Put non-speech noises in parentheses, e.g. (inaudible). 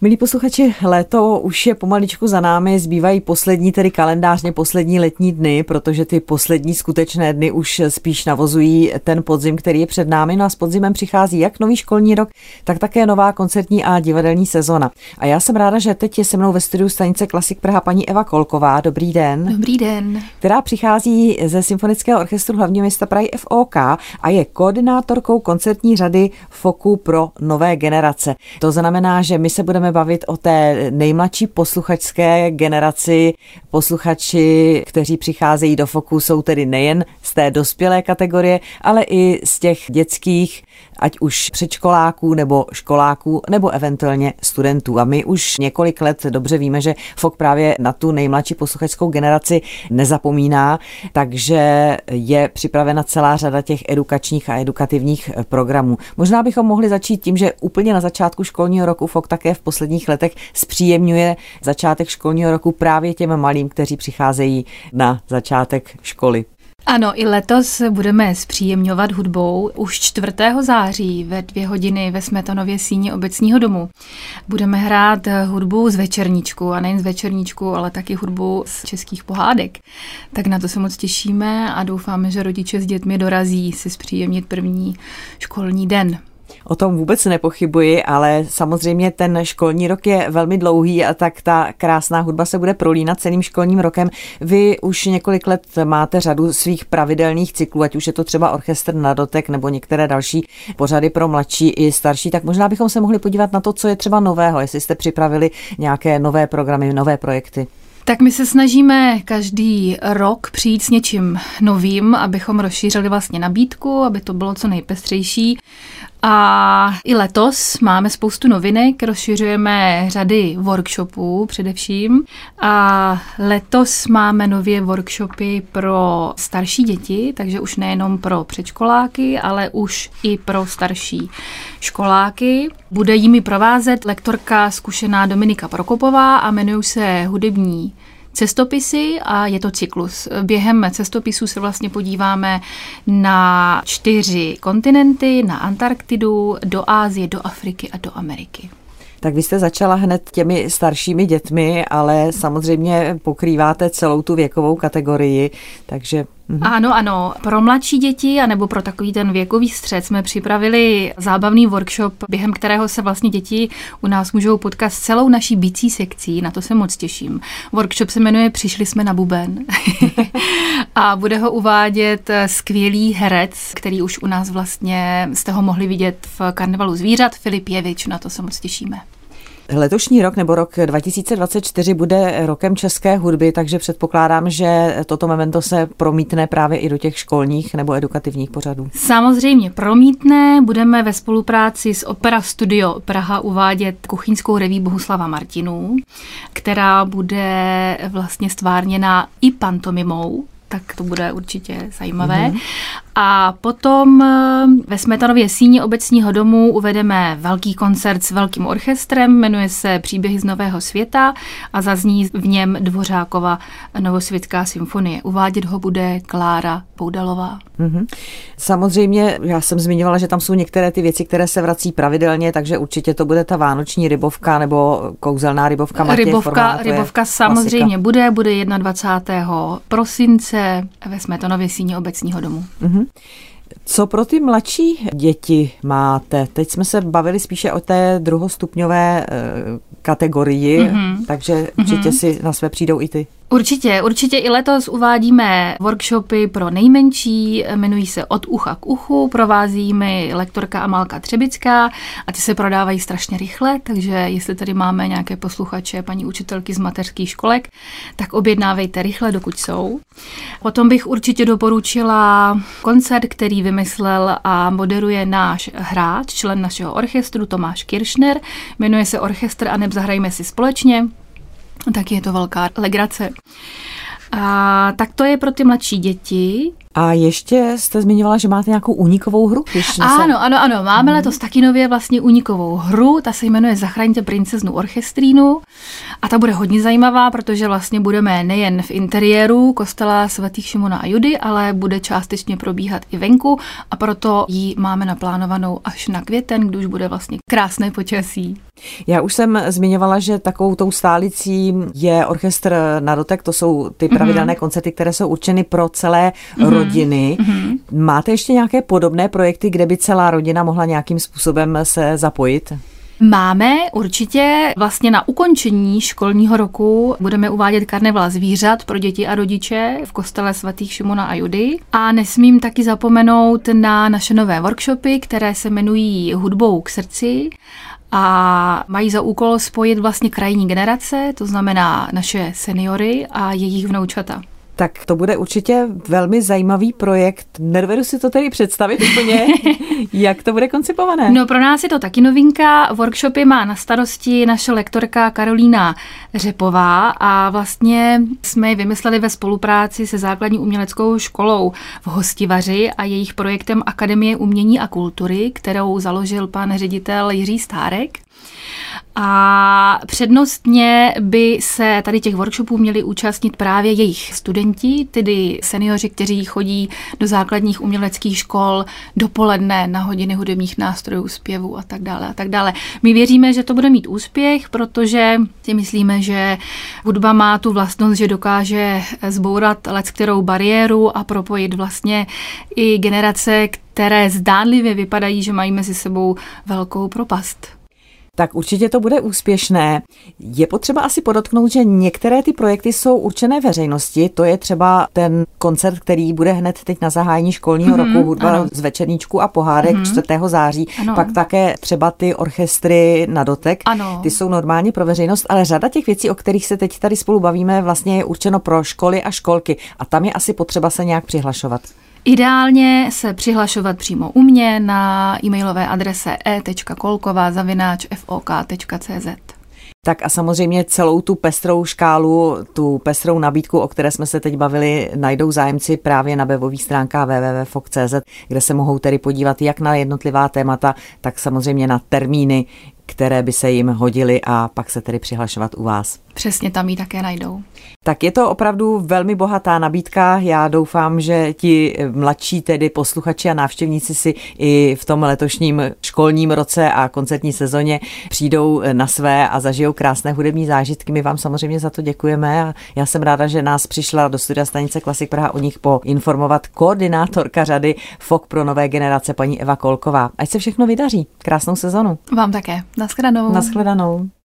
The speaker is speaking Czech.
Milí posluchači, léto už je pomaličku za námi, zbývají poslední, tedy kalendářně poslední letní dny, protože ty poslední skutečné dny už spíš navozují ten podzim, který je před námi. No a s podzimem přichází jak nový školní rok, tak také nová koncertní a divadelní sezona. A já jsem ráda, že teď je se mnou ve studiu stanice Klasik Praha paní Eva Kolková. Dobrý den. Dobrý den. Která přichází ze Symfonického orchestru hlavního města Prahy FOK a je koordinátorkou koncertní řady FOKu pro nové generace. To znamená, že my se budeme budeme bavit o té nejmladší posluchačské generaci. Posluchači, kteří přicházejí do Foku, jsou tedy nejen z té dospělé kategorie, ale i z těch dětských, ať už předškoláků nebo školáků, nebo eventuálně studentů. A my už několik let dobře víme, že FOK právě na tu nejmladší posluchačskou generaci nezapomíná, takže je připravena celá řada těch edukačních a edukativních programů. Možná bychom mohli začít tím, že úplně na začátku školního roku FOK také v posledních letech zpříjemňuje začátek školního roku právě těm malým, kteří přicházejí na začátek školy. Ano, i letos budeme zpříjemňovat hudbou. Už 4. září ve dvě hodiny ve Smetanově síni obecního domu budeme hrát hudbu z večerníčku a nejen z večerníčku, ale taky hudbu z českých pohádek. Tak na to se moc těšíme a doufáme, že rodiče s dětmi dorazí si zpříjemnit první školní den. O tom vůbec nepochybuji, ale samozřejmě ten školní rok je velmi dlouhý a tak ta krásná hudba se bude prolínat celým školním rokem. Vy už několik let máte řadu svých pravidelných cyklů, ať už je to třeba orchestr na dotek nebo některé další pořady pro mladší i starší, tak možná bychom se mohli podívat na to, co je třeba nového, jestli jste připravili nějaké nové programy, nové projekty. Tak my se snažíme každý rok přijít s něčím novým, abychom rozšířili vlastně nabídku, aby to bylo co nejpestřejší. A i letos máme spoustu novinek, rozšiřujeme řady workshopů především. A letos máme nově workshopy pro starší děti, takže už nejenom pro předškoláky, ale už i pro starší školáky. Bude jimi provázet lektorka zkušená Dominika Prokopová a jmenují se Hudební cestopisy a je to cyklus. Během cestopisů se vlastně podíváme na čtyři kontinenty, na Antarktidu, do Ázie, do Afriky a do Ameriky. Tak vy jste začala hned těmi staršími dětmi, ale samozřejmě pokrýváte celou tu věkovou kategorii, takže Mhm. Ano, ano. Pro mladší děti, anebo pro takový ten věkový střed jsme připravili zábavný workshop, během kterého se vlastně děti u nás můžou potkat s celou naší bicí sekcí. Na to se moc těším. Workshop se jmenuje Přišli jsme na buben. (laughs) a bude ho uvádět skvělý herec, který už u nás vlastně jste ho mohli vidět v karnevalu zvířat, Filip Jevič. Na to se moc těšíme. Letošní rok nebo rok 2024 bude rokem české hudby, takže předpokládám, že toto memento se promítne právě i do těch školních nebo edukativních pořadů. Samozřejmě promítne. Budeme ve spolupráci s Opera Studio Praha uvádět kuchyňskou reví Bohuslava Martinů, která bude vlastně stvárněna i pantomimou, tak to bude určitě zajímavé. Mm-hmm. A potom eh, ve Smetanově síni obecního domu uvedeme velký koncert s velkým orchestrem, jmenuje se Příběhy z Nového světa a zazní v něm Dvořákova Novosvětská symfonie. Uvádět ho bude Klára Poudalová. Mm-hmm. Samozřejmě, já jsem zmiňovala, že tam jsou některé ty věci, které se vrací pravidelně, takže určitě to bude ta vánoční rybovka nebo kouzelná rybovka. Matěj, rybovka, rybovka samozřejmě klasika. bude, bude 21. prosince ve Smetanově síni obecního domu. Mm-hmm. Co pro ty mladší děti máte? Teď jsme se bavili spíše o té druhostupňové eh, kategorii, mm-hmm. takže určitě mm-hmm. si na své přijdou i ty. Určitě, určitě i letos uvádíme workshopy pro nejmenší, jmenují se Od ucha k uchu, provází mi lektorka Amalka Třebická a ty se prodávají strašně rychle, takže jestli tady máme nějaké posluchače, paní učitelky z mateřských školek, tak objednávejte rychle, dokud jsou. Potom bych určitě doporučila koncert, který vymyslel a moderuje náš hráč, člen našeho orchestru Tomáš Kiršner, jmenuje se Orchestr a neb si společně tak je to velká legrace. A, tak to je pro ty mladší děti. A ještě jste zmiňovala, že máte nějakou únikovou hru? Ano, ano, ano. Máme hmm. letos taky nově vlastně únikovou hru. Ta se jmenuje Zachraňte princeznu orchestrínu. A ta bude hodně zajímavá, protože vlastně budeme nejen v interiéru kostela svatých Šimona a Judy, ale bude částečně probíhat i venku a proto ji máme naplánovanou až na květen, když už bude vlastně krásné počasí. Já už jsem zmiňovala, že takovou tou stálicí je orchestr Nadotek, to jsou ty mhm. pravidelné mm-hmm. koncerty, které jsou určeny pro celé mm-hmm. rodiny. Mm-hmm. Máte ještě nějaké podobné projekty, kde by celá rodina mohla nějakým způsobem se zapojit? Máme určitě vlastně na ukončení školního roku budeme uvádět karneval zvířat pro děti a rodiče v kostele svatých Šimona a Judy. A nesmím taky zapomenout na naše nové workshopy, které se jmenují Hudbou k srdci a mají za úkol spojit vlastně krajní generace, to znamená naše seniory a jejich vnoučata. Tak to bude určitě velmi zajímavý projekt. Nedovedu si to tedy představit úplně, (laughs) jak to bude koncipované. No pro nás je to taky novinka. Workshopy má na starosti naše lektorka Karolína Řepová a vlastně jsme ji vymysleli ve spolupráci se základní uměleckou školou v Hostivaři a jejich projektem Akademie umění a kultury, kterou založil pan ředitel Jiří Stárek. A přednostně by se tady těch workshopů měli účastnit právě jejich studenti, tedy seniori, kteří chodí do základních uměleckých škol dopoledne na hodiny hudebních nástrojů, zpěvu a tak dále a tak dále. My věříme, že to bude mít úspěch, protože si myslíme, že hudba má tu vlastnost, že dokáže zbourat let kterou bariéru a propojit vlastně i generace, které zdánlivě vypadají, že mají mezi sebou velkou propast tak určitě to bude úspěšné. Je potřeba asi podotknout, že některé ty projekty jsou určené veřejnosti. To je třeba ten koncert, který bude hned teď na zahájení školního mm-hmm, roku, hudba ano. z večerníčku a pohádek mm-hmm. 4. září. Ano. Pak také třeba ty orchestry na dotek. Ano. Ty jsou normálně pro veřejnost, ale řada těch věcí, o kterých se teď tady spolu bavíme, vlastně je určeno pro školy a školky. A tam je asi potřeba se nějak přihlašovat. Ideálně se přihlašovat přímo u mě na e-mailové adrese e.kolkova.fok.cz. Tak a samozřejmě celou tu pestrou škálu, tu pestrou nabídku, o které jsme se teď bavili, najdou zájemci právě na webových stránkách www.fok.cz, kde se mohou tedy podívat jak na jednotlivá témata, tak samozřejmě na termíny, které by se jim hodily a pak se tedy přihlašovat u vás. Přesně tam ji také najdou. Tak je to opravdu velmi bohatá nabídka. Já doufám, že ti mladší tedy posluchači a návštěvníci si i v tom letošním školním roce a koncertní sezóně přijdou na své a zažijou krásné hudební zážitky. My vám samozřejmě za to děkujeme a já jsem ráda, že nás přišla do studia stanice Klasik Praha o nich poinformovat koordinátorka řady FOK pro nové generace paní Eva Kolková. Ať se všechno vydaří. Krásnou sezonu. Vám také. Naschledanou. Naschledanou.